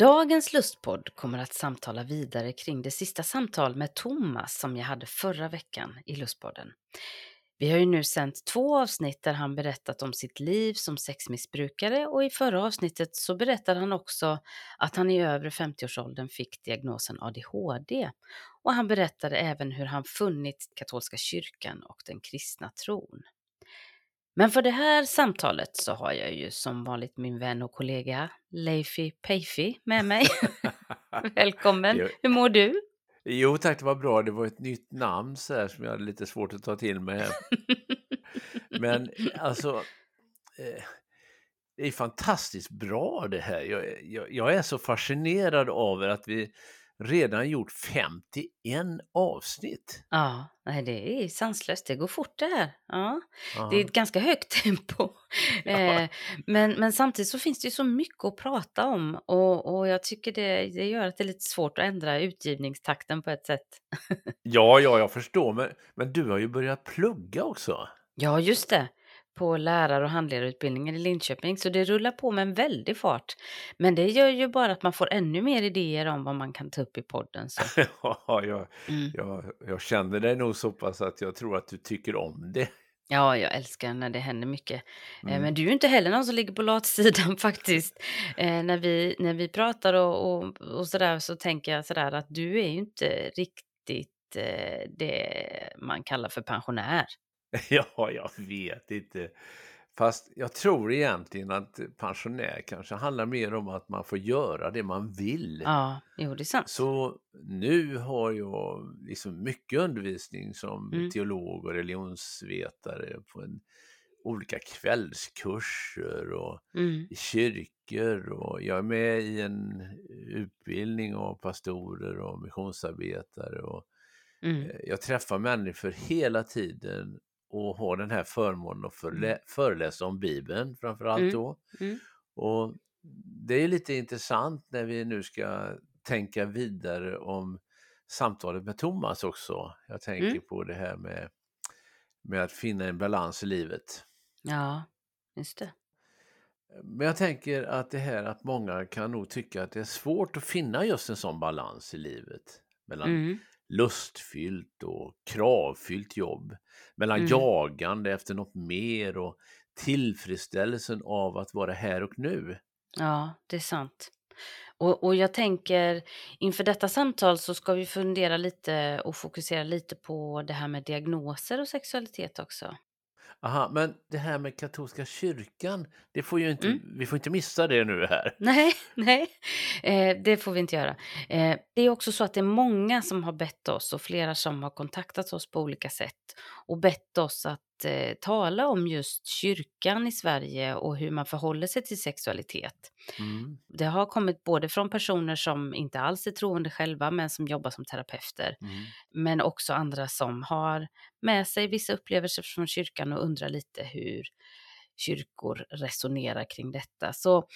Dagens lustpodd kommer att samtala vidare kring det sista samtal med Thomas som jag hade förra veckan i lustpodden. Vi har ju nu sänt två avsnitt där han berättat om sitt liv som sexmissbrukare och i förra avsnittet så berättade han också att han i övre 50-årsåldern fick diagnosen ADHD. Och han berättade även hur han funnit katolska kyrkan och den kristna tron. Men för det här samtalet så har jag ju som vanligt min vän och kollega Leifi Peifi med mig. Välkommen! Jo. Hur mår du? Jo tack, det var bra. Det var ett nytt namn så här, som jag hade lite svårt att ta till mig. Men alltså, eh, det är fantastiskt bra det här. Jag, jag, jag är så fascinerad av att vi redan gjort 51 avsnitt. Ja, det är sanslöst. Det går fort det här. Ja, Ja. det är ett ganska högt tempo. Ja. Eh, men, men samtidigt så finns det ju så mycket att prata om och, och jag tycker det, det gör att det är lite svårt att ändra utgivningstakten på ett sätt. ja, ja, jag förstår. Men, men du har ju börjat plugga också. Ja, just det. På lärar och handledarutbildningen i Linköping. Så det rullar på med en väldig fart. Men det gör ju bara att man får ännu mer idéer om vad man kan ta upp i podden. Så. Ja, jag, Mm. jag, jag känner dig nog så pass att jag tror att du tycker om det. Ja, jag älskar när det händer mycket. Eh, Mm. Men du är inte heller någon som ligger på latsidan faktiskt. Eh, när, vi, när vi pratar och, och, och sådär så tänker jag sådär att du är ju inte riktigt eh, det man kallar för pensionär. Ja, jag vet inte. Fast jag tror egentligen att pensionär kanske handlar mer om att man får göra det man vill. Ja, jo det är sant. Så nu har jag liksom mycket undervisning som Mm. teolog och religionsvetare på en, olika kvällskurser och Mm. i kyrkor och jag är med i en utbildning av pastorer och missionsarbetare och Mm. Eh, Jag träffar människor hela tiden och har den här förmånen att förlä- föreläsa om Bibeln framförallt Mm. då. Mm. Och det är lite intressant när vi nu ska tänka vidare om samtalet med Thomas också. Jag tänker Mm. på det här med, med att finna en balans i livet. Ja, just det. Men jag tänker att det här att många kan nog tycka att det är svårt att finna just en sån balans i livet. Mellan Mm. Lustfyllt och kravfyllt jobb. Mellan Mm. jagande efter något mer och tillfredsställelsen av att vara här och nu. Ja, det är sant. Och, och jag tänker inför detta samtal så ska vi fundera lite och fokusera lite på det här med diagnoser och sexualitet också. Aha, men det här med katolska kyrkan, det får ju inte, Mm. vi får inte missa det nu här. Nej, nej, eh, det får vi inte göra. Eh, det är också så att det är många som har bett oss och flera som har kontaktat oss på olika sätt och bett oss att eh, tala om just kyrkan i Sverige och hur man förhåller sig till sexualitet. Mm. Det har kommit både från personer som inte alls är troende själva men som jobbar som terapeuter Mm. men också andra som har med sig vissa upplevelser från kyrkan och undrar lite hur kyrkor resonerar kring detta. Så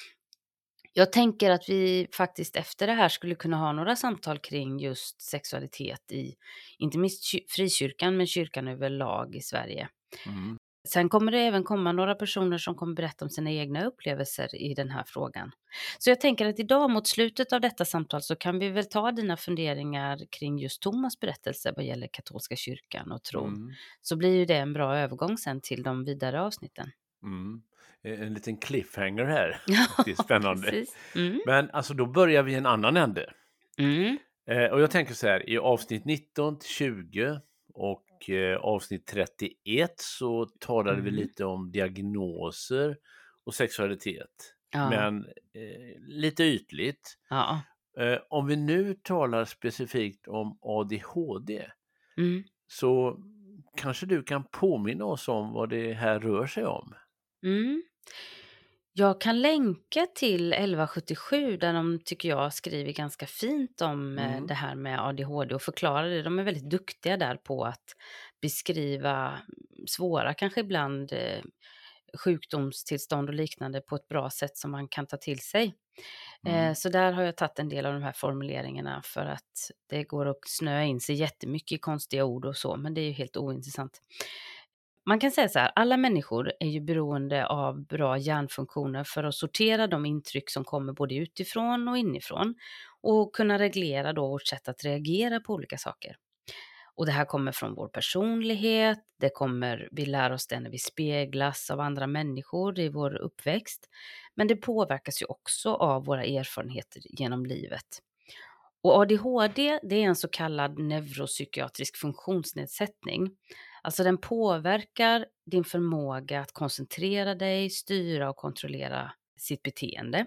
jag tänker att vi faktiskt efter det här skulle kunna ha några samtal kring just sexualitet i, inte minst ky- frikyrkan, men kyrkan överlag i Sverige. Mm. Sen kommer det även komma några personer som kommer berätta om sina egna upplevelser i den här frågan. Så jag tänker att idag mot slutet av detta samtal så kan vi väl ta dina funderingar kring just Thomas berättelse vad gäller katolska kyrkan och tron. Mm. Så blir ju det en bra övergång sen till de vidare avsnitten. Mm. En liten cliffhanger här. Det är spännande. Mm. Men alltså då börjar vi i en annan ände. Mm. Eh, och jag tänker så här, i avsnitt 19 till 20 och eh, avsnitt 31 så talade vi Mm. lite om diagnoser och sexualitet. Ja. Men eh, lite ytligt. ja. Eh, om vi nu talar specifikt om ADHD Mm. så kanske du kan påminna oss om vad det här rör sig om? Mm. Jag kan länka till 1177 där de, tycker jag, skriver ganska fint om eh, Mm. det här med ADHD och förklarar det. De är väldigt duktiga där på att beskriva svåra, kanske ibland, eh, sjukdomstillstånd och liknande på ett bra sätt som man kan ta till sig. Eh, Mm. så där har jag tagit en del av de här formuleringarna för att det går att snöa in sig jättemycket i konstiga ord och så, men det är ju helt ointressant. Man kan säga så här, alla människor är ju beroende av bra hjärnfunktioner för att sortera de intryck som kommer både utifrån och inifrån och kunna reglera då vårt sätt att reagera på olika saker. Och det här kommer från vår personlighet, det kommer, vi lär oss det när vi speglas av andra människor i vår uppväxt, men det påverkas ju också av våra erfarenheter genom livet. Och ADHD, det är en så kallad neuropsykiatrisk funktionsnedsättning. Alltså den påverkar din förmåga att koncentrera dig, styra och kontrollera sitt beteende.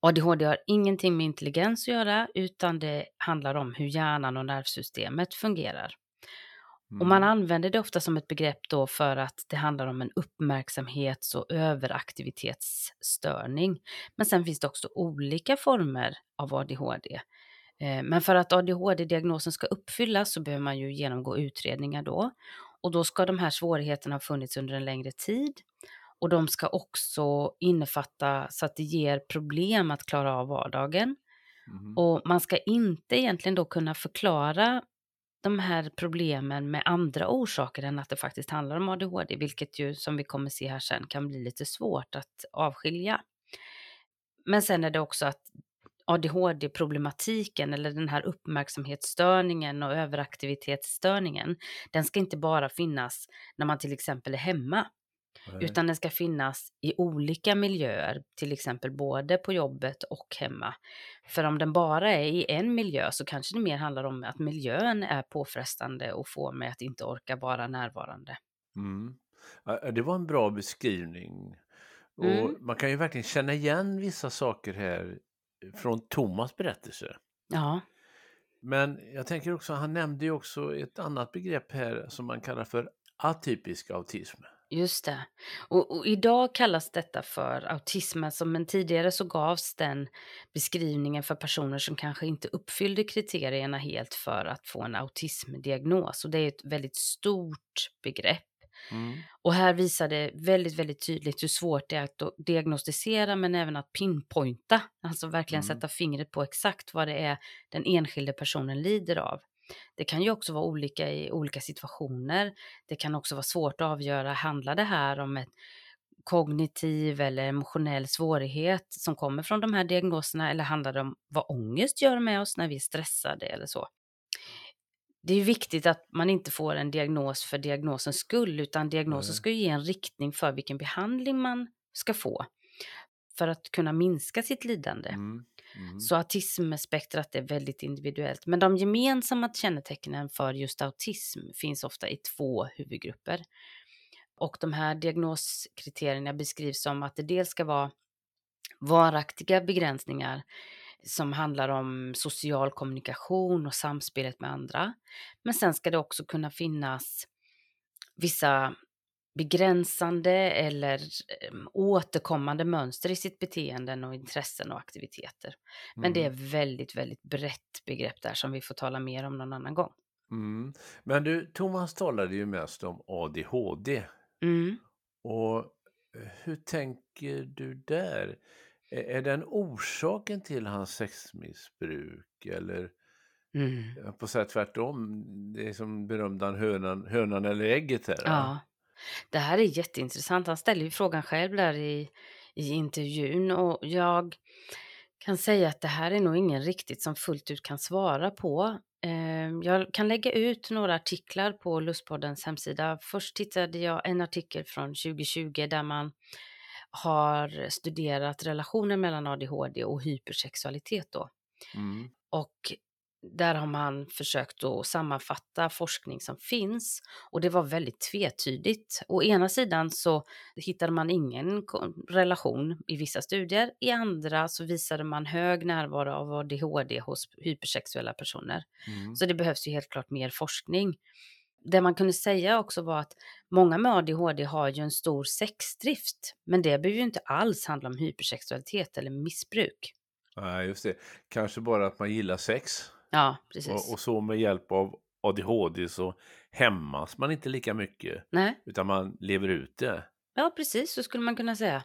ADHD har ingenting med intelligens att göra, utan det handlar om hur hjärnan och nervsystemet fungerar. Och man Mm. använder det ofta som ett begrepp då för att det handlar om en uppmärksamhets och överaktivitetsstörning. Men sen finns det också olika former av ADHD. Eh, Men för att ADHD-diagnosen ska uppfyllas så behöver man ju genomgå utredningar då. Och då ska de här svårigheterna ha funnits under en längre tid. Och de ska också innefatta så att det ger problem att klara av vardagen. Mhm. Och man ska inte egentligen då kunna förklara de här problemen med andra orsaker än att det faktiskt handlar om ADHD, vilket ju som vi kommer se här sen kan bli lite svårt att avskilja. Men sen är det också att ADHD-problematiken eller den här uppmärksamhetsstörningen och överaktivitetsstörningen, den ska inte bara finnas när man till exempel är hemma, Nej. utan den ska finnas i olika miljöer, till exempel både på jobbet och hemma. För om den bara är i en miljö så kanske det mer handlar om att miljön är påfrestande och får mig att inte orka vara närvarande. Mm. Det var en bra beskrivning. Och Mm. man kan ju verkligen känna igen vissa saker här från Thomas berättelse. Ja, Men jag tänker också, han nämnde ju också ett annat begrepp här som man kallar för atypisk autism. just det. Och, och idag kallas detta för autism, alltså, men tidigare så gavs den beskrivningen för personer som kanske inte uppfyllde kriterierna helt för att få en autismdiagnos. Och det är ett väldigt stort begrepp. Mm. Och här visar det väldigt, väldigt tydligt hur svårt det är att diagnostisera men även att pinpointa, alltså verkligen Mm. sätta fingret på exakt vad det är den enskilde personen lider av. Det kan ju också vara olika i olika situationer. Det kan också vara svårt att avgöra, handlar det här om ett kognitiv eller emotionell svårighet som kommer från de här diagnoserna eller handlar det om vad ångest gör med oss när vi är stressade eller så? Det är viktigt att man inte får en diagnos för diagnosens skull, utan diagnosen Nej. ska ju ge en riktning för vilken behandling man ska få för att kunna minska sitt lidande. Mm. Mm. Så autismspektrat är väldigt individuellt. Men de gemensamma kännetecknen för just autism finns ofta i två huvudgrupper. Och de här diagnoskriterierna beskrivs som att det dels ska vara varaktiga begränsningar som handlar om social kommunikation och samspelet med andra. Men sen ska det också kunna finnas vissa begränsande eller em, återkommande mönster i sitt beteenden och intressen och aktiviteter. Men det är Mm. väldigt, väldigt brett begrepp där som vi får tala mer om någon annan gång. Mm. Men du, Thomas talade ju mest om ADHD. Mm. Och eh, hur tänker du där? Är den orsaken till hans sexmissbruk eller Mm. på säga tvärtom? Det är som berömda hönan, hönan eller ägget här. Ja, det här är jätteintressant. Han ställer ju frågan själv där i, i intervjun och jag kan säga att det här är nog ingen riktigt som fullt ut kan svara på. Eh, Jag kan lägga ut några artiklar på Lustpoddens hemsida. Först tittade jag en artikel från 2020 där man har studerat relationen mellan ADHD och hypersexualitet då. Mm. Och där har man försökt att sammanfatta forskning som finns och det var väldigt tvetydigt. Å ena sidan så hittade man ingen relation i vissa studier, i andra så visade man hög närvaro av ADHD hos hypersexuella personer. Mm. Så det behövs ju helt klart mer forskning. Det man kunde säga också var att många med ADHD har ju en stor sexdrift, men det behöver ju inte alls handla om hypersexualitet eller missbruk. Nej, just det. Kanske bara att man gillar sex. Ja, precis. Och, och, så med hjälp av ADHD så hämmas man inte lika mycket. Nej. Utan man lever ut det. Ja, precis så skulle man kunna säga.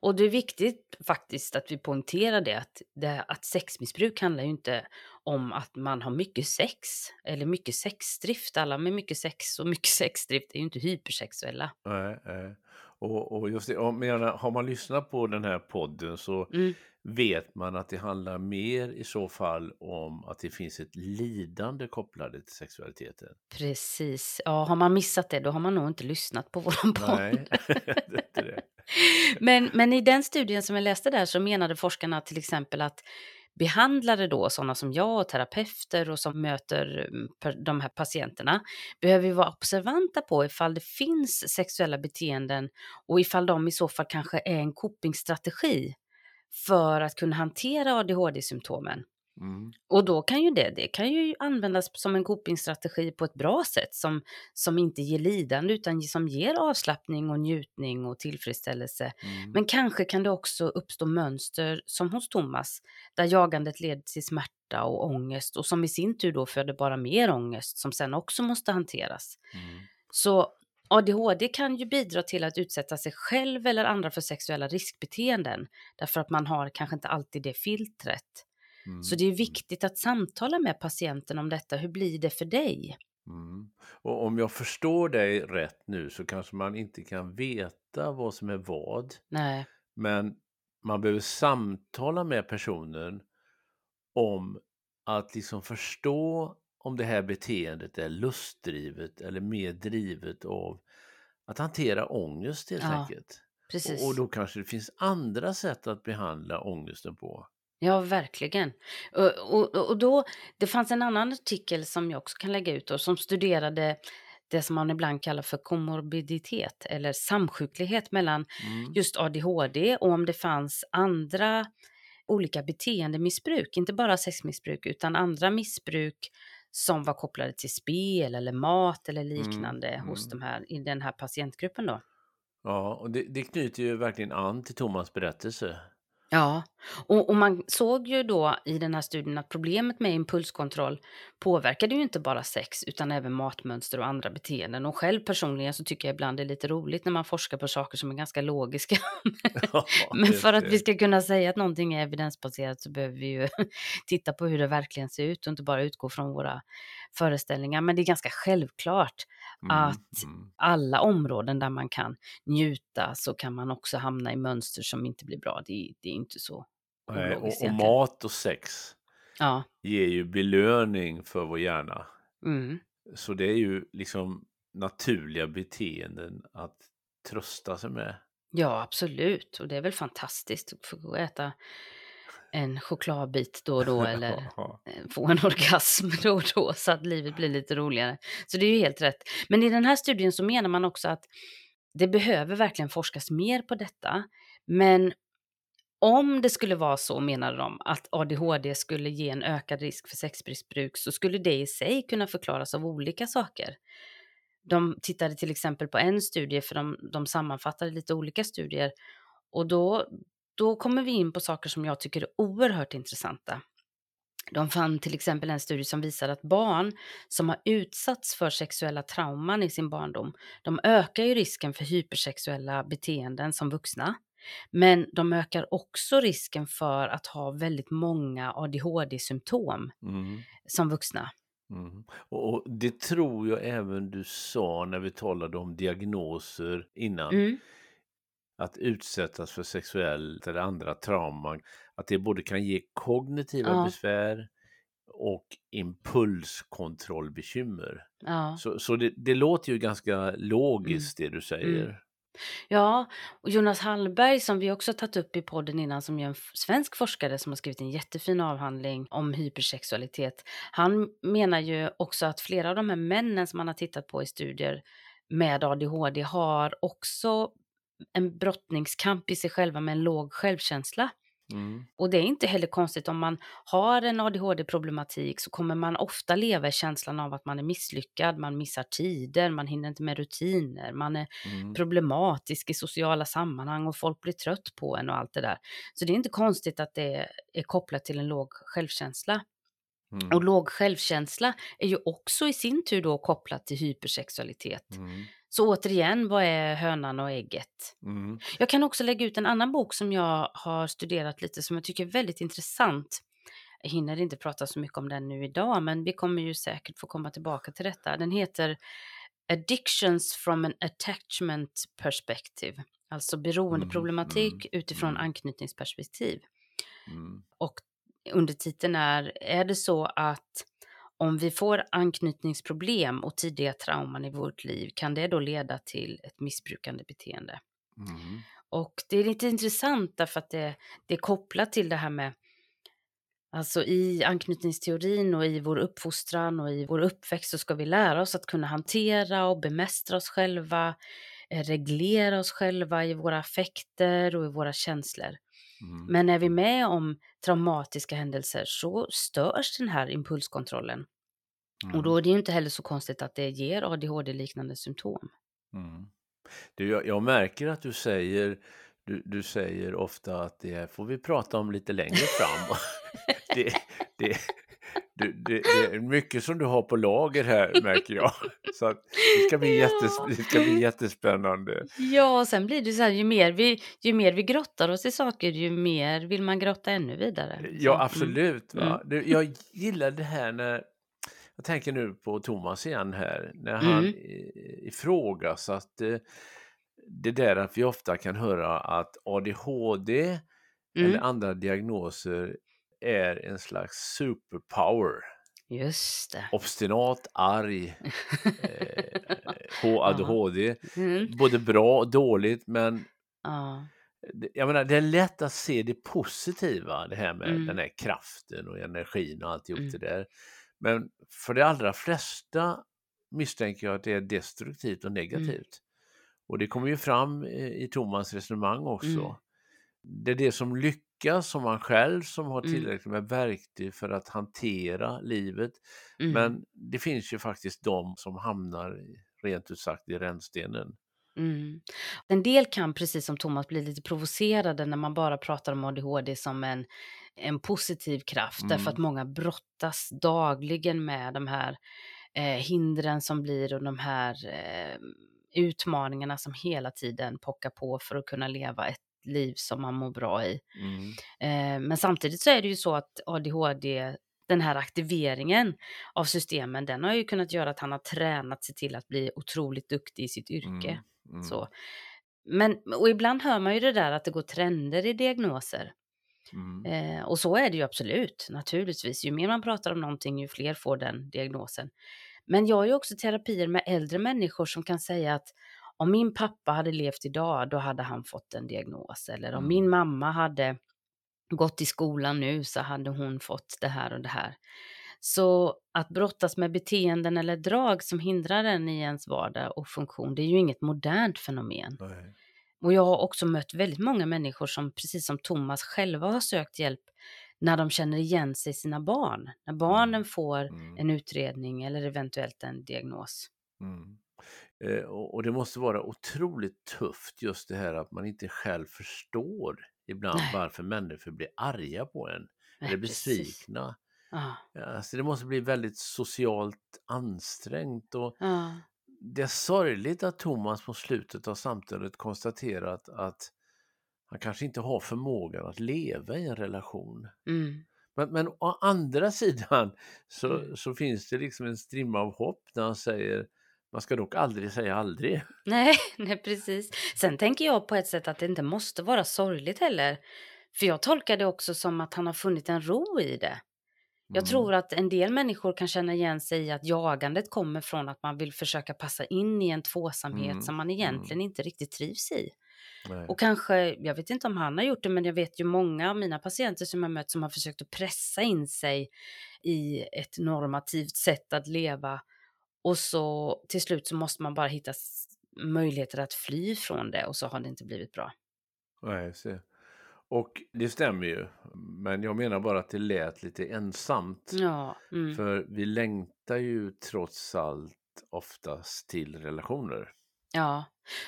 Och det är viktigt faktiskt att vi poängterar det att, det, att sexmissbruk handlar ju inte om att man har mycket sex eller mycket sexdrift. Alla med mycket sex och mycket sexdrift är ju inte hypersexuella. Nej, nej. Och, och just det, om, har man lyssnat på den här podden så mm vet man att det handlar mer i så fall om att det finns ett lidande kopplat till sexualiteten. Precis. Ja, har man missat det då har man nog inte lyssnat på våran podd. Nej, det är det. men, men i den studien som jag läste där så menade forskarna till exempel att behandlare då, sådana som jag och terapeuter och som möter mm, de här patienterna, behöver vara observanta på ifall det finns sexuella beteenden och ifall de i så fall kanske är en copingstrategi för att kunna hantera ADHD-symptomen. Mm. Och då kan ju det, det kan ju användas som en copingstrategi på ett bra sätt som, som inte ger lidande utan som ger avslappning och njutning och tillfredsställelse. Mm. Men kanske kan det också uppstå mönster som hos Thomas där jagandet leder till smärta och ångest och som i sin tur då föder bara mer ångest som sen också måste hanteras. Mm. Så ADHD kan ju bidra till att utsätta sig själv eller andra för sexuella riskbeteenden därför att man har kanske inte alltid det filtret. Mm. Så det är mm. viktigt att samtala med patienten om detta. Hur blir det för dig? Mm. Och om jag förstår dig rätt nu så kanske man inte kan veta vad som är vad. Nej. Men man behöver samtala med personen om att liksom förstå om det här beteendet är lustdrivet eller mer drivet av att hantera ångest helt ja, enkelt. Precis. Och, och då kanske det finns andra sätt att behandla ångesten på. Ja, verkligen. Och, och, och då, det fanns en annan artikel som jag också kan lägga ut och som studerade det som man ibland kallar för komorbiditet eller samsjuklighet mellan mm. just ADHD och om det fanns andra olika beteendemissbruk, inte bara sexmissbruk utan andra missbruk som var kopplade till spel eller mat eller mm, liknande mm, hos de här, i den här patientgruppen då. Ja, och det, det knyter ju verkligen an till Thomas berättelse. Ja, och, och, man såg ju då i den här studien att problemet med impulskontroll påverkade ju inte bara sex utan även matmönster och andra beteenden. Och själv personligen så tycker jag ibland det är lite roligt när man forskar på saker som är ganska logiska. Ja, Men för att vi ska kunna säga att någonting är evidensbaserat så behöver vi ju titta på hur det verkligen ser ut och inte bara utgå från våra föreställningar. Men det är ganska självklart Mm, att mm. alla områden där man kan njuta så kan man också hamna i mönster som inte blir bra. Det, det är inte så Nej, och, och, mat och sex ja. ger ju belöning för vår hjärna. Mm. Så det är ju liksom naturliga beteenden att trösta sig med. Ja, absolut. Och det är väl fantastiskt att få äta en chokladbit då och då eller eh, få en orgasm då och då så att livet blir lite roligare. Så det är ju helt rätt. Men i den här studien så menar man också att det behöver verkligen forskas mer på detta. Men om det skulle vara så, menade de, att ADHD skulle ge en ökad risk för sexmissbruk så skulle det i sig kunna förklaras av olika saker. De tittade till exempel på en studie, för de, de sammanfattade lite olika studier, och då då kommer vi in på saker som jag tycker är oerhört intressanta. De fann till exempel en studie som visar att barn som har utsatts för sexuella trauman i sin barndom, de ökar ju risken för hypersexuella beteenden som vuxna. Men de ökar också risken för att ha väldigt många ADHD-symptom mm. som vuxna. Mm. Och det tror jag även du sa när vi talade om diagnoser innan. Mm att utsättas för sexuellt eller andra trauman, att det både kan ge kognitiva ja. besvär och impulskontrollbekymmer. Ja. Så, så det, det, låter ju ganska logiskt mm. det du säger. Mm. Ja, och Jonas Hallberg som vi också tagit upp i podden innan som är en svensk forskare som har skrivit en jättefin avhandling om hypersexualitet. Han menar ju också att flera av de här männen som man har tittat på i studier med ADHD har också en brottningskamp i sig själva med en låg självkänsla. Mm. Och det är inte heller konstigt om man har en ADHD-problematik så kommer man ofta leva i känslan av att man är misslyckad, man missar tider, man hinner inte med rutiner, man är mm. problematisk i sociala sammanhang och folk blir trött på en och allt det där. Så det är inte konstigt att det är kopplat till en låg självkänsla. Mm. Och låg självkänsla är ju också i sin tur då kopplat till hypersexualitet. Mm. Så återigen, vad är hönan och ägget? Mm. Jag kan också lägga ut en annan bok som jag har studerat lite som jag tycker är väldigt intressant. Jag hinner inte prata så mycket om den nu idag, men vi kommer ju säkert få komma tillbaka till detta. Den heter Addictions from an attachment perspective, alltså beroendeproblematik mm. mm. utifrån mm. anknytningsperspektiv. Mm. Och undertiteln är, är det så att om vi får anknytningsproblem och tidiga trauman i vårt liv, kan det då leda till ett missbrukande beteende? Mm. Och det är lite intressant därför att det, det är kopplat till det här med Alltså i anknytningsteorin och i vår uppfostran och i vår uppväxt så ska vi lära oss att kunna hantera och bemästra oss själva, eh, reglera oss själva i våra affekter och i våra känslor. Mm. Men är vi med om traumatiska händelser så störs den här impulskontrollen. Mm. Och då är det ju inte heller så konstigt att det ger ADHD-liknande symptom. Mm. Du, jag, jag, märker att du säger, du, du säger ofta att det får vi prata om lite längre fram. det, det, det, det, är mycket som du har på lager här märker jag. Så det, ska bli jättes, det ska bli jättespännande. Ja, och sen blir det så här, ju mer, vi, ju mer vi grottar oss i saker, ju mer vill man grotta ännu vidare. Ja, mm. absolut. Mm. Va? Jag gillar det här när, jag tänker nu på Thomas igen här, när han mm. ifrågasatte det där att vi ofta kan höra att ADHD mm. eller andra diagnoser är en slags superpower. Just det. Obstinat, arg, eh, ADHD. Mm. Både bra och dåligt men ja. jag menar, det är lätt att se det positiva, det här med mm. den här kraften och energin och alltihop mm. det där. Men för de allra flesta misstänker jag att det är destruktivt och mm. negativt. Mm. Och det kommer ju fram i Thomas resonemang också. Det är det som lyckas lyckas som man själv som har mm. tillräckligt med verktyg för att hantera livet. Mm. Men det finns ju faktiskt de som hamnar rent ut sagt i rännstenen. Mm. En del kan, precis som Thomas, bli lite provocerade när man bara pratar om ADHD som en, en positiv kraft. Mm. Därför att mm. många brottas dagligen med de här eh, hindren som blir och de här eh, utmaningarna som hela tiden pockar på för att kunna leva ett liv som man mår bra i. Mm. Eh, men samtidigt så är det ju så att ADHD, den här aktiveringen av systemen, den har ju kunnat göra att han har tränat sig till att bli otroligt duktig i sitt yrke. Mm. Mm. Så. Men, och ibland hör man ju det där att det går trender i diagnoser. Mm. Eh, och så är det ju absolut, naturligtvis. Ju mer man pratar om någonting, ju fler får den diagnosen. Men jag har ju också terapier med äldre människor som kan säga att om min pappa hade levt idag, då hade han fått en diagnos. Eller om min mm. mamma hade gått i skolan nu så hade hon fått det här och det här. Så att brottas med beteenden eller drag som hindrar en i ens vardag och funktion, det är ju inget modernt fenomen. Nej. Och jag har också mött väldigt många människor som, precis som Thomas, själva har sökt hjälp när de känner igen sig i sina barn. När barnen mm. får mm. en utredning eller eventuellt en diagnos. Mm. Eh, och, det måste vara otroligt tufft just det här att man inte själv förstår ibland Nej. varför människor blir arga på en Nej, eller besvikna. Ah. Alltså det måste bli väldigt socialt ansträngt och ah. det är sorgligt att Thomas på slutet av samtalet konstaterat att han kanske inte har förmågan att leva i en relation. Mm. Men, men å andra sidan så, mm. så finns det liksom en strimma av hopp när han säger man ska dock aldrig säga aldrig. Nej, nej, precis. Sen tänker jag på ett sätt att det inte måste vara sorgligt heller. För jag tolkar det också som att han har funnit en ro i det. Jag Mm. tror att en del människor kan känna igen sig i att jagandet kommer från att man vill försöka passa in i en tvåsamhet Mm, som man egentligen inte riktigt trivs i. Nej. Och kanske, jag vet inte om han har gjort det, men jag vet ju många av mina patienter som jag mött som har försökt att pressa in sig i ett normativt sätt att leva. Och så till slut så måste man bara hitta möjligheter att fly från det och så har det inte blivit bra. Nej, se. Och det stämmer ju. Men jag menar bara att det lät lite ensamt. Ja, mm. För vi längtar ju trots allt oftast till relationer. ja.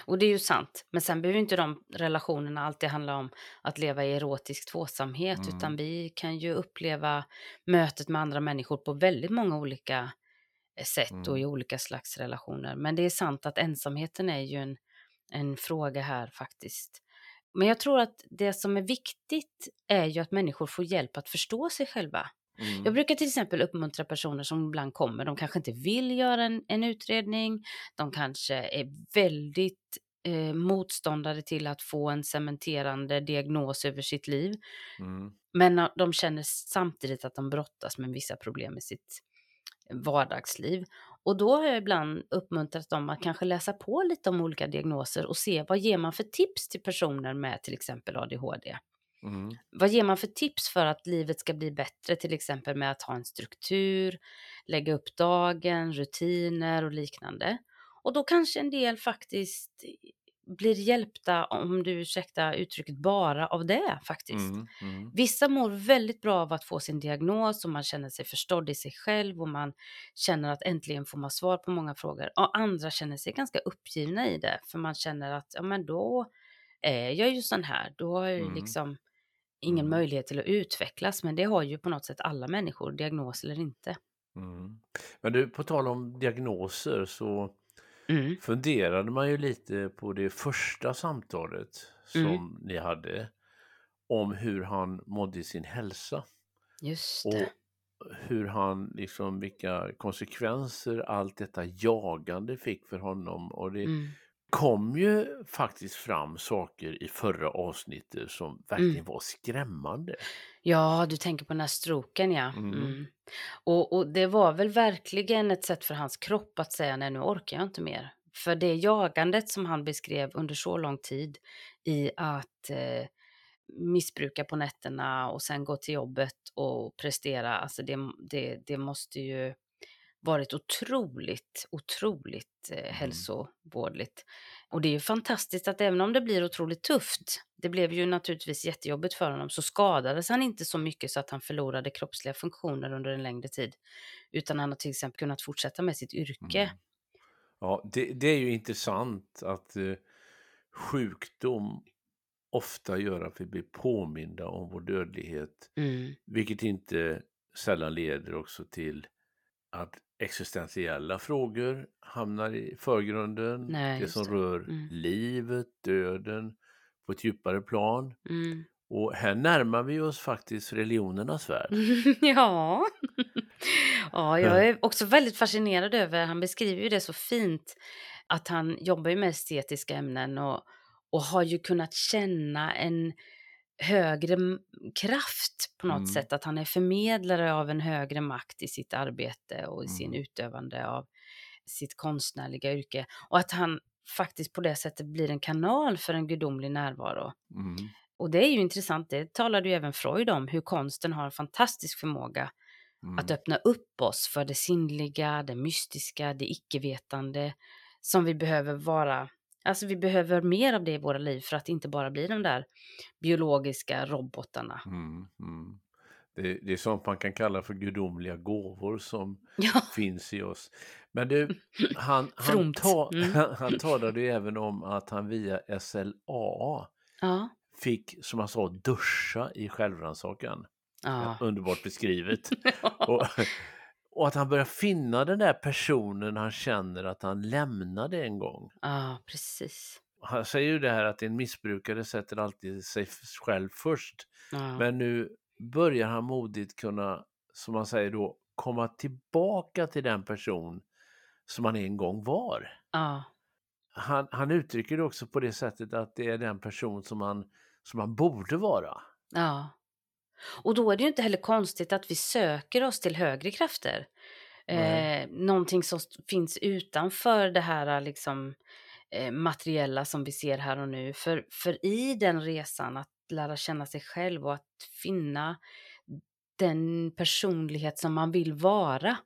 Och det är ju sant. Men sen behöver inte de relationerna alltid handla om att leva i erotisk tvåsamhet, Mm. utan vi kan ju uppleva mötet med andra människor på väldigt många olika eh, sätt och Mm. i olika slags relationer. Men det är sant att ensamheten är ju en, en fråga här faktiskt. Men jag tror att det som är viktigt är ju att människor får hjälp att förstå sig själva. Mm. Jag brukar till exempel uppmuntra personer som ibland kommer, de kanske inte vill göra en, en utredning, de kanske är väldigt eh, motståndare till att få en cementerande diagnos över sitt liv, Mm. men de känner samtidigt att de brottas med vissa problem i sitt vardagsliv. Och då har jag ibland uppmuntrat dem att kanske läsa på lite om olika diagnoser och se vad ger man för tips till personer med till exempel ADHD. Mm. Vad ger man för tips för att livet ska bli bättre, till exempel med att ha en struktur, lägga upp dagen, rutiner och liknande. Och då kanske en del faktiskt blir hjälpta, om du ursäktar uttrycket, bara av det faktiskt. Mm. Mm. Vissa mår väldigt bra av att få sin diagnos och man känner sig förstådd i sig själv och man känner att äntligen får man svar på många frågor. Och andra känner sig ganska uppgivna i det, för man känner att ja, men då är jag ju sån här. Då har jag ju Mm. liksom ingen Mm. möjlighet till att utvecklas, men det har ju på något sätt alla människor, diagnos eller inte. Mm. Men du, på tal om diagnoser så Mm. funderade man ju lite på det första samtalet som Mm. ni hade om hur han mådde i sin hälsa Just och det. hur han liksom vilka konsekvenser allt detta jagande fick för honom och det Mm. Kom ju faktiskt fram saker i förra avsnittet som verkligen Mm. var skrämmande. Ja, du tänker på den här stroken ja. Mm. Mm. Och, och det var väl verkligen ett sätt för hans kropp att säga nej nu orkar jag inte mer. För det jagandet som han beskrev under så lång tid i att eh, missbruka på nätterna och sen gå till jobbet och prestera, alltså det, det, det måste ju varit otroligt, otroligt eh, Mm. hälsovådligt. Och det är ju fantastiskt att även om det blir otroligt tufft, det blev ju naturligtvis jättejobbigt för honom, så skadades han inte så mycket så att han förlorade kroppsliga funktioner under en längre tid. Utan han har till exempel kunnat fortsätta med sitt yrke. Mm. Ja, det, det är ju intressant att eh, sjukdom ofta gör att vi blir påminda om vår dödlighet, Mm. vilket inte sällan leder också till att existentiella frågor hamnar i förgrunden. Nej, det som det. rör Mm. livet, döden på ett djupare plan. Mm. Och här närmar vi oss faktiskt religionernas värld. ja. ja, jag är också väldigt fascinerad över, han beskriver ju det så fint, att han jobbar ju med estetiska ämnen och, och har ju kunnat känna en högre kraft på något Mm. sätt, att han är förmedlare av en högre makt i sitt arbete och i sin Mm. utövande av sitt konstnärliga yrke. Och att han faktiskt på det sättet blir en kanal för en gudomlig närvaro. Mm. Och det är ju intressant, det talade ju även Freud om, hur konsten har en fantastisk förmåga Mm. att öppna upp oss för det sinnliga, det mystiska, det icke-vetande som vi behöver vara. Alltså vi behöver mer av det i våra liv för att inte bara bli de där biologiska robotarna. Mm, mm. Det, det är sånt man kan kalla för gudomliga gåvor som Ja, finns i oss. Men du, han, han, ta, Mm. han talade ju även om att han via SLA ja, fick, som han sa, duscha i självrannsakan. ja. Underbart beskrivet. och, och att han börjar finna den där personen han känner att han lämnade en gång. ja precis. Han säger ju det här att en missbrukare sätter alltid sig själv först. Ja. Men nu börjar han modigt kunna, som man säger då, komma tillbaka till den person som han en gång var. ja, Han, han uttrycker det också på det sättet att det är den person som han, som han borde vara. ja. Och då är det ju inte heller konstigt att vi söker oss till högre krafter. Eh, någonting som finns utanför det här liksom, eh, materiella som vi ser här och nu. För, för i den resan att lära känna sig själv och att finna den personlighet som man vill vara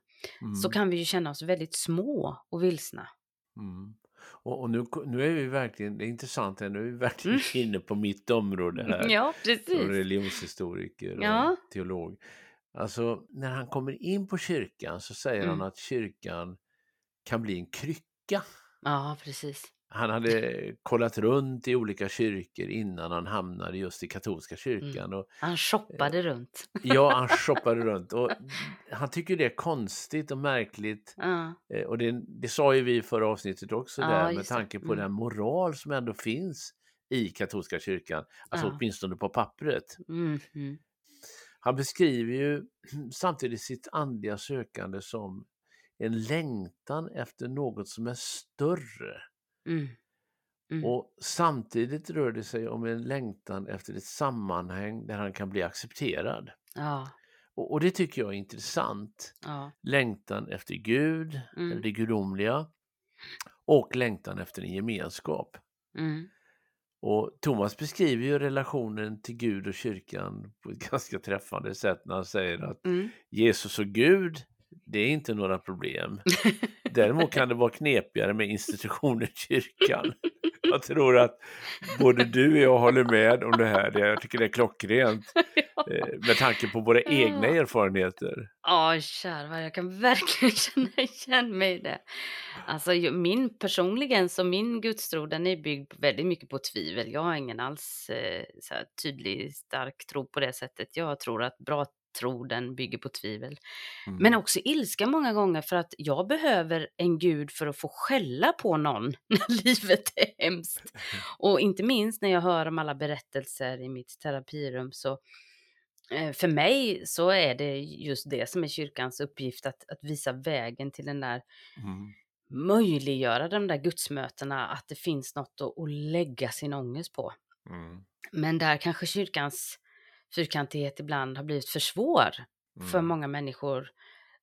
så Mm. kan vi ju känna oss väldigt små och vilsna. Mm. Och, och nu, nu är vi verkligen, det är intressant, här, nu är vi verkligen Mm. inne på mitt område här. Ja, Som precis. religionshistoriker och Ja. teolog. Alltså när han kommer in på kyrkan så säger han Mm. att kyrkan kan bli en krycka. Ja, precis. Han hade kollat runt i olika kyrkor innan han hamnade just i katolska kyrkan. Och, Han shoppade runt. ja, han shoppade runt och han tycker det är konstigt och märkligt. Eh, Och det, det sa ju vi i förra avsnittet också där med tanke på Mm. den moral som ändå finns i katolska kyrkan. Alltså åtminstone på pappret. mm, mm, Han beskriver ju samtidigt sitt andliga sökande som en längtan efter något som är större. Mm, mm. Och samtidigt rör det sig om en längtan efter ett sammanhang där han kan bli accepterad. Ja, Och, och det tycker jag är intressant. ja, Längtan efter Gud, Mm. eller det gudomliga, och längtan efter en gemenskap. mm, Och Thomas beskriver ju relationen till Gud och kyrkan på ett ganska träffande sätt när han säger att mm. Jesus och Gud, det är inte några problem. Däremot kan det vara knepigare med institutionen kyrkan. Jag tror att både du och jag håller med om det här. Jag tycker det är klockrent eh, med tanke på våra egna erfarenheter. Ja, kärvar, jag kan verkligen känna igen mig i det. Alltså min personligen, så min gudstro, den är byggd väldigt mycket på tvivel. Jag har ingen alls eh, så här, tydlig, stark tro på det sättet. Jag tror att bra tro, den bygger på tvivel. Mm. Men också ilska många gånger för att jag behöver en gud för att få skälla på någon när livet är hemskt. Och inte minst när jag hör om alla berättelser i mitt terapirum så eh, för mig så är det just det som är kyrkans uppgift att, att visa vägen till den där Mm. möjliggöra de där gudsmötena, att det finns något att, att lägga sin ångest på. Mm. Men där kanske kyrkans fyrkantighet ibland har blivit för svår för Mm. många människor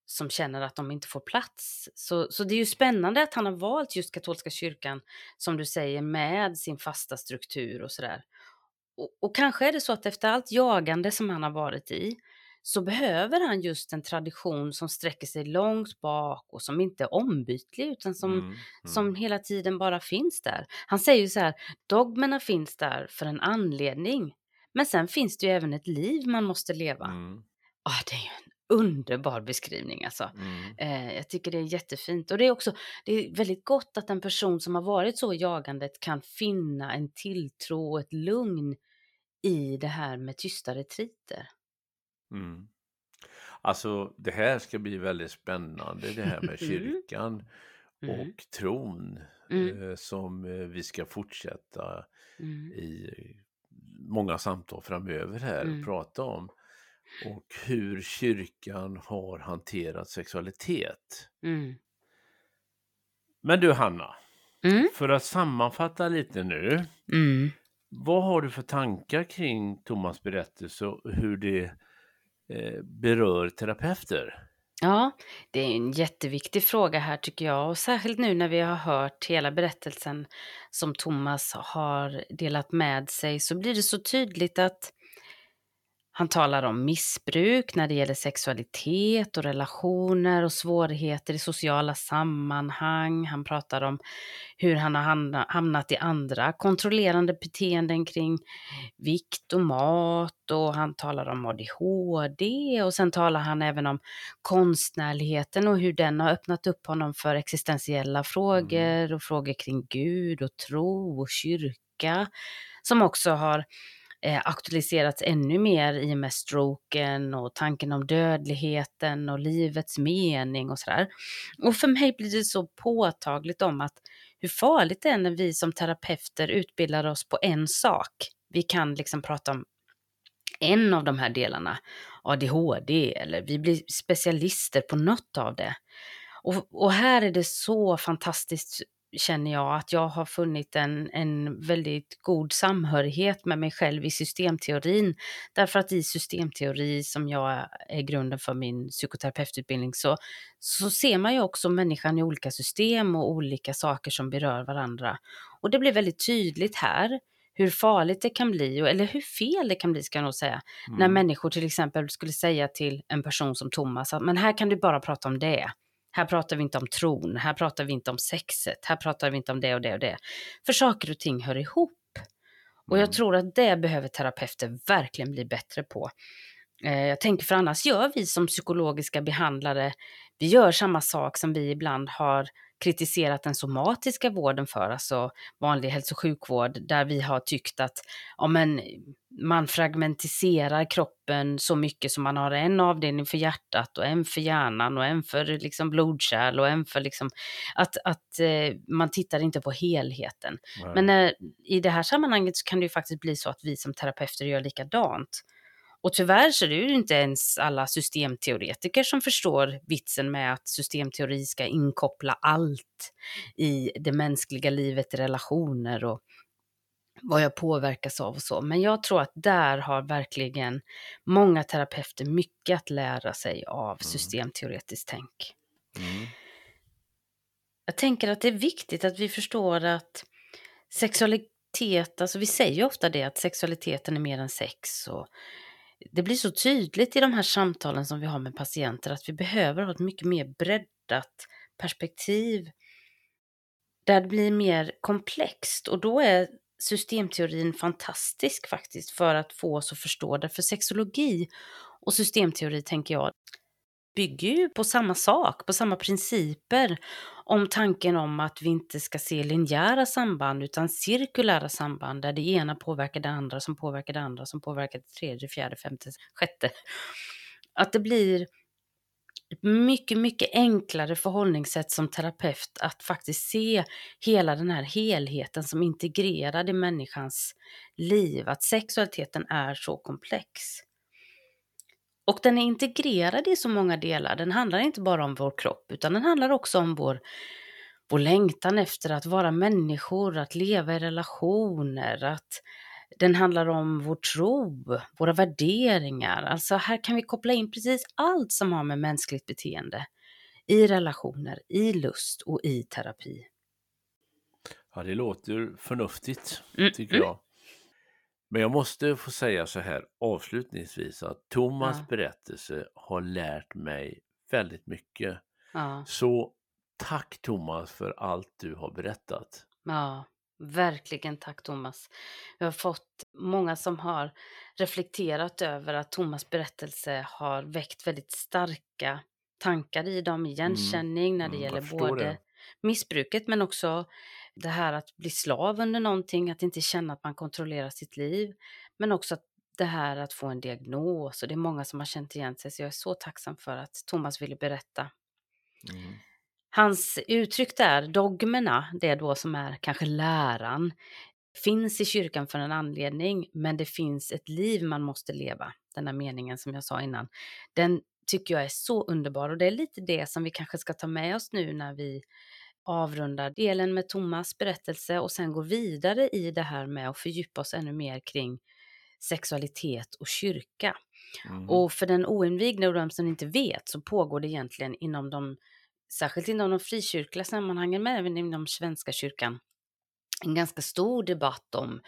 som känner att de inte får plats. Så, så det är ju spännande att han har valt just katolska kyrkan, som du säger, med sin fasta struktur och sådär. Och, och kanske är det så att efter allt jagande som han har varit i, så behöver han just en tradition som sträcker sig långt bak och som inte är ombytlig, utan som, Mm. Mm. som hela tiden bara finns där. Han säger ju så här, dogmerna finns där för en anledning. Men sen finns det ju även ett liv man måste leva. Mm. Ah, det är ju en underbar beskrivning alltså. Mm. Eh, jag tycker det är jättefint. Och det är också det är väldigt gott att en person som har varit så i jagandet kan finna en tilltro och ett lugn i det här med tysta retriter. Mm. Alltså det här ska bli väldigt spännande det här med Mm. kyrkan Mm. och tron Mm. eh, som eh, vi ska fortsätta Mm. i många samtal framöver här Mm. och prata om. Och hur kyrkan har hanterat sexualitet. Mm. Men du Hanna, Mm. för att sammanfatta lite nu. Mm. Vad har du för tankar kring Thomas berättelse och hur det eh, berör terapeuter? Ja, det är en jätteviktig fråga här tycker jag. Och särskilt nu när vi har hört hela berättelsen som Thomas har delat med sig så blir det så tydligt att han talar om missbruk när det gäller sexualitet och relationer och svårigheter i sociala sammanhang. Han pratar om hur han har hamna- hamnat i andra kontrollerande beteenden kring vikt och mat och han talar om ADHD och sen talar han även om konstnärligheten och hur den har öppnat upp honom för existentiella frågor och frågor kring Gud och tro och kyrka som också har eh, aktualiserats ännu mer i och med stroken och tanken om dödligheten och livets mening och sådär. Och för mig blir det så påtagligt om att hur farligt det är när vi som terapeuter utbildar oss på en sak. Vi kan liksom prata om en av de här delarna, ADHD, eller vi blir specialister på något av det. Och, och här är det så fantastiskt känner jag att jag har funnit en, en väldigt god samhörighet med mig själv i systemteorin. Därför att i systemteori, som jag är grunden för min psykoterapeututbildning, så, så ser man ju också människan i olika system och olika saker som berör varandra. Och det blir väldigt tydligt här hur farligt det kan bli, eller hur fel det kan bli ska jag nog säga, mm. när människor till exempel skulle säga till en person som Thomas att men här kan du bara prata om det. Här pratar vi inte om tron, här pratar vi inte om sexet, här pratar vi inte om det och det och det. För saker och ting hör ihop. Och jag mm. tror att det behöver terapeuter verkligen bli bättre på. Eh, jag tänker för annars gör vi som psykologiska behandlare, vi gör samma sak som vi ibland har kritiserat den somatiska vården för, alltså vanlig hälso och sjukvård, där vi har tyckt att ja, men, man fragmentiserar kroppen så mycket som man har en avdelning för hjärtat och en för hjärnan och en för liksom, blodkärl och en för liksom, att, att eh, man tittar inte på helheten. Nej. Men eh, i det här sammanhanget så kan det ju faktiskt bli så att vi som terapeuter gör likadant. Och tyvärr så är det ju inte ens alla systemteoretiker som förstår vitsen med att systemteori ska inkoppla allt i det mänskliga livet, relationer och vad jag påverkas av och så. Men jag tror att där har verkligen många terapeuter mycket att lära sig av mm. systemteoretiskt tänk. Mm. Jag tänker att det är viktigt att vi förstår att sexualitet, alltså vi säger ofta det att sexualiteten är mer än sex och det blir så tydligt i de här samtalen som vi har med patienter att vi behöver ha ett mycket mer breddat perspektiv där det blir mer komplext och då är systemteorin fantastisk faktiskt för att få oss att förstå det. För sexologi och systemteori tänker jag bygger ju på samma sak, på samma principer om tanken om att vi inte ska se linjära samband utan cirkulära samband där det ena påverkar det andra som påverkar det andra som påverkar det tredje, fjärde, femte, sjätte. Att det blir ett mycket, mycket enklare förhållningssätt som terapeut att faktiskt se hela den här helheten som integrerad i människans liv, att sexualiteten är så komplex. Och den är integrerad i så många delar. Den handlar inte bara om vår kropp, utan den handlar också om vår, vår längtan efter att vara människor, att leva i relationer, att den handlar om vår tro, våra värderingar. Alltså här kan vi koppla in precis allt som har med mänskligt beteende i relationer, i lust och i terapi. Ja, det låter förnuftigt, mm, tycker jag. Men jag måste få säga så här avslutningsvis att Thomas ja. berättelse har lärt mig väldigt mycket. Ja. Så tack Thomas för allt du har berättat. Ja, verkligen tack Thomas. Jag har fått många som har reflekterat över att Thomas berättelse har väckt väldigt starka tankar i dem, igenkänning mm. när det mm, gäller både det. missbruket men också det här att bli slav under någonting, att inte känna att man kontrollerar sitt liv, men också det här att få en diagnos och det är många som har känt igen sig så jag är så tacksam för att Thomas ville berätta. Mm. Hans uttryck där, dogmerna, det då som är kanske läran, finns i kyrkan för en anledning, men det finns ett liv man måste leva. Den här meningen som jag sa innan. Den tycker jag är så underbar och det är lite det som vi kanske ska ta med oss nu när vi avrundar delen med Thomas berättelse och sen går vidare i det här med att fördjupa oss ännu mer kring sexualitet och kyrka. Mm. Och för den oinvigde och de som inte vet så pågår det egentligen inom de, särskilt inom de frikyrkliga sammanhangen men även inom Svenska kyrkan, en ganska stor debatt om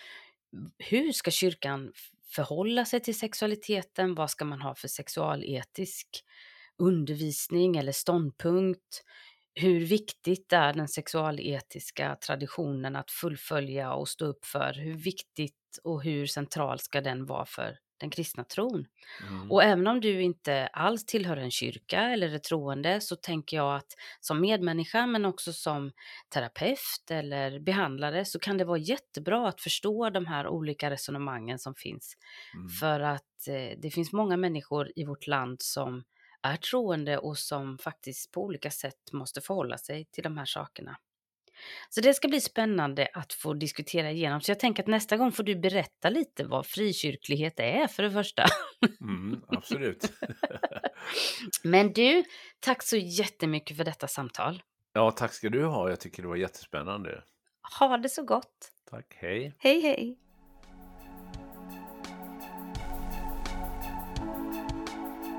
hur ska kyrkan förhålla sig till sexualiteten? Vad ska man ha för sexualetisk undervisning eller ståndpunkt? Hur viktigt är den sexualetiska traditionen att fullfölja och stå upp för? Hur viktigt och hur central ska den vara för den kristna tron? Mm. Och även om du inte alls tillhör en kyrka eller är troende så tänker jag att som medmänniska men också som terapeut eller behandlare så kan det vara jättebra att förstå de här olika resonemangen som finns. Mm. För att eh, det finns många människor i vårt land som är troende och som faktiskt på olika sätt måste förhålla sig till de här sakerna. Så det ska bli spännande att få diskutera igenom. Så jag tänker att nästa gång får du berätta lite vad frikyrklighet är för det första. Mm, absolut. Men du, tack så jättemycket för detta samtal. Ja, tack ska du ha. Jag tycker det var jättespännande. Ha det så gott. Tack, hej. Hej hej.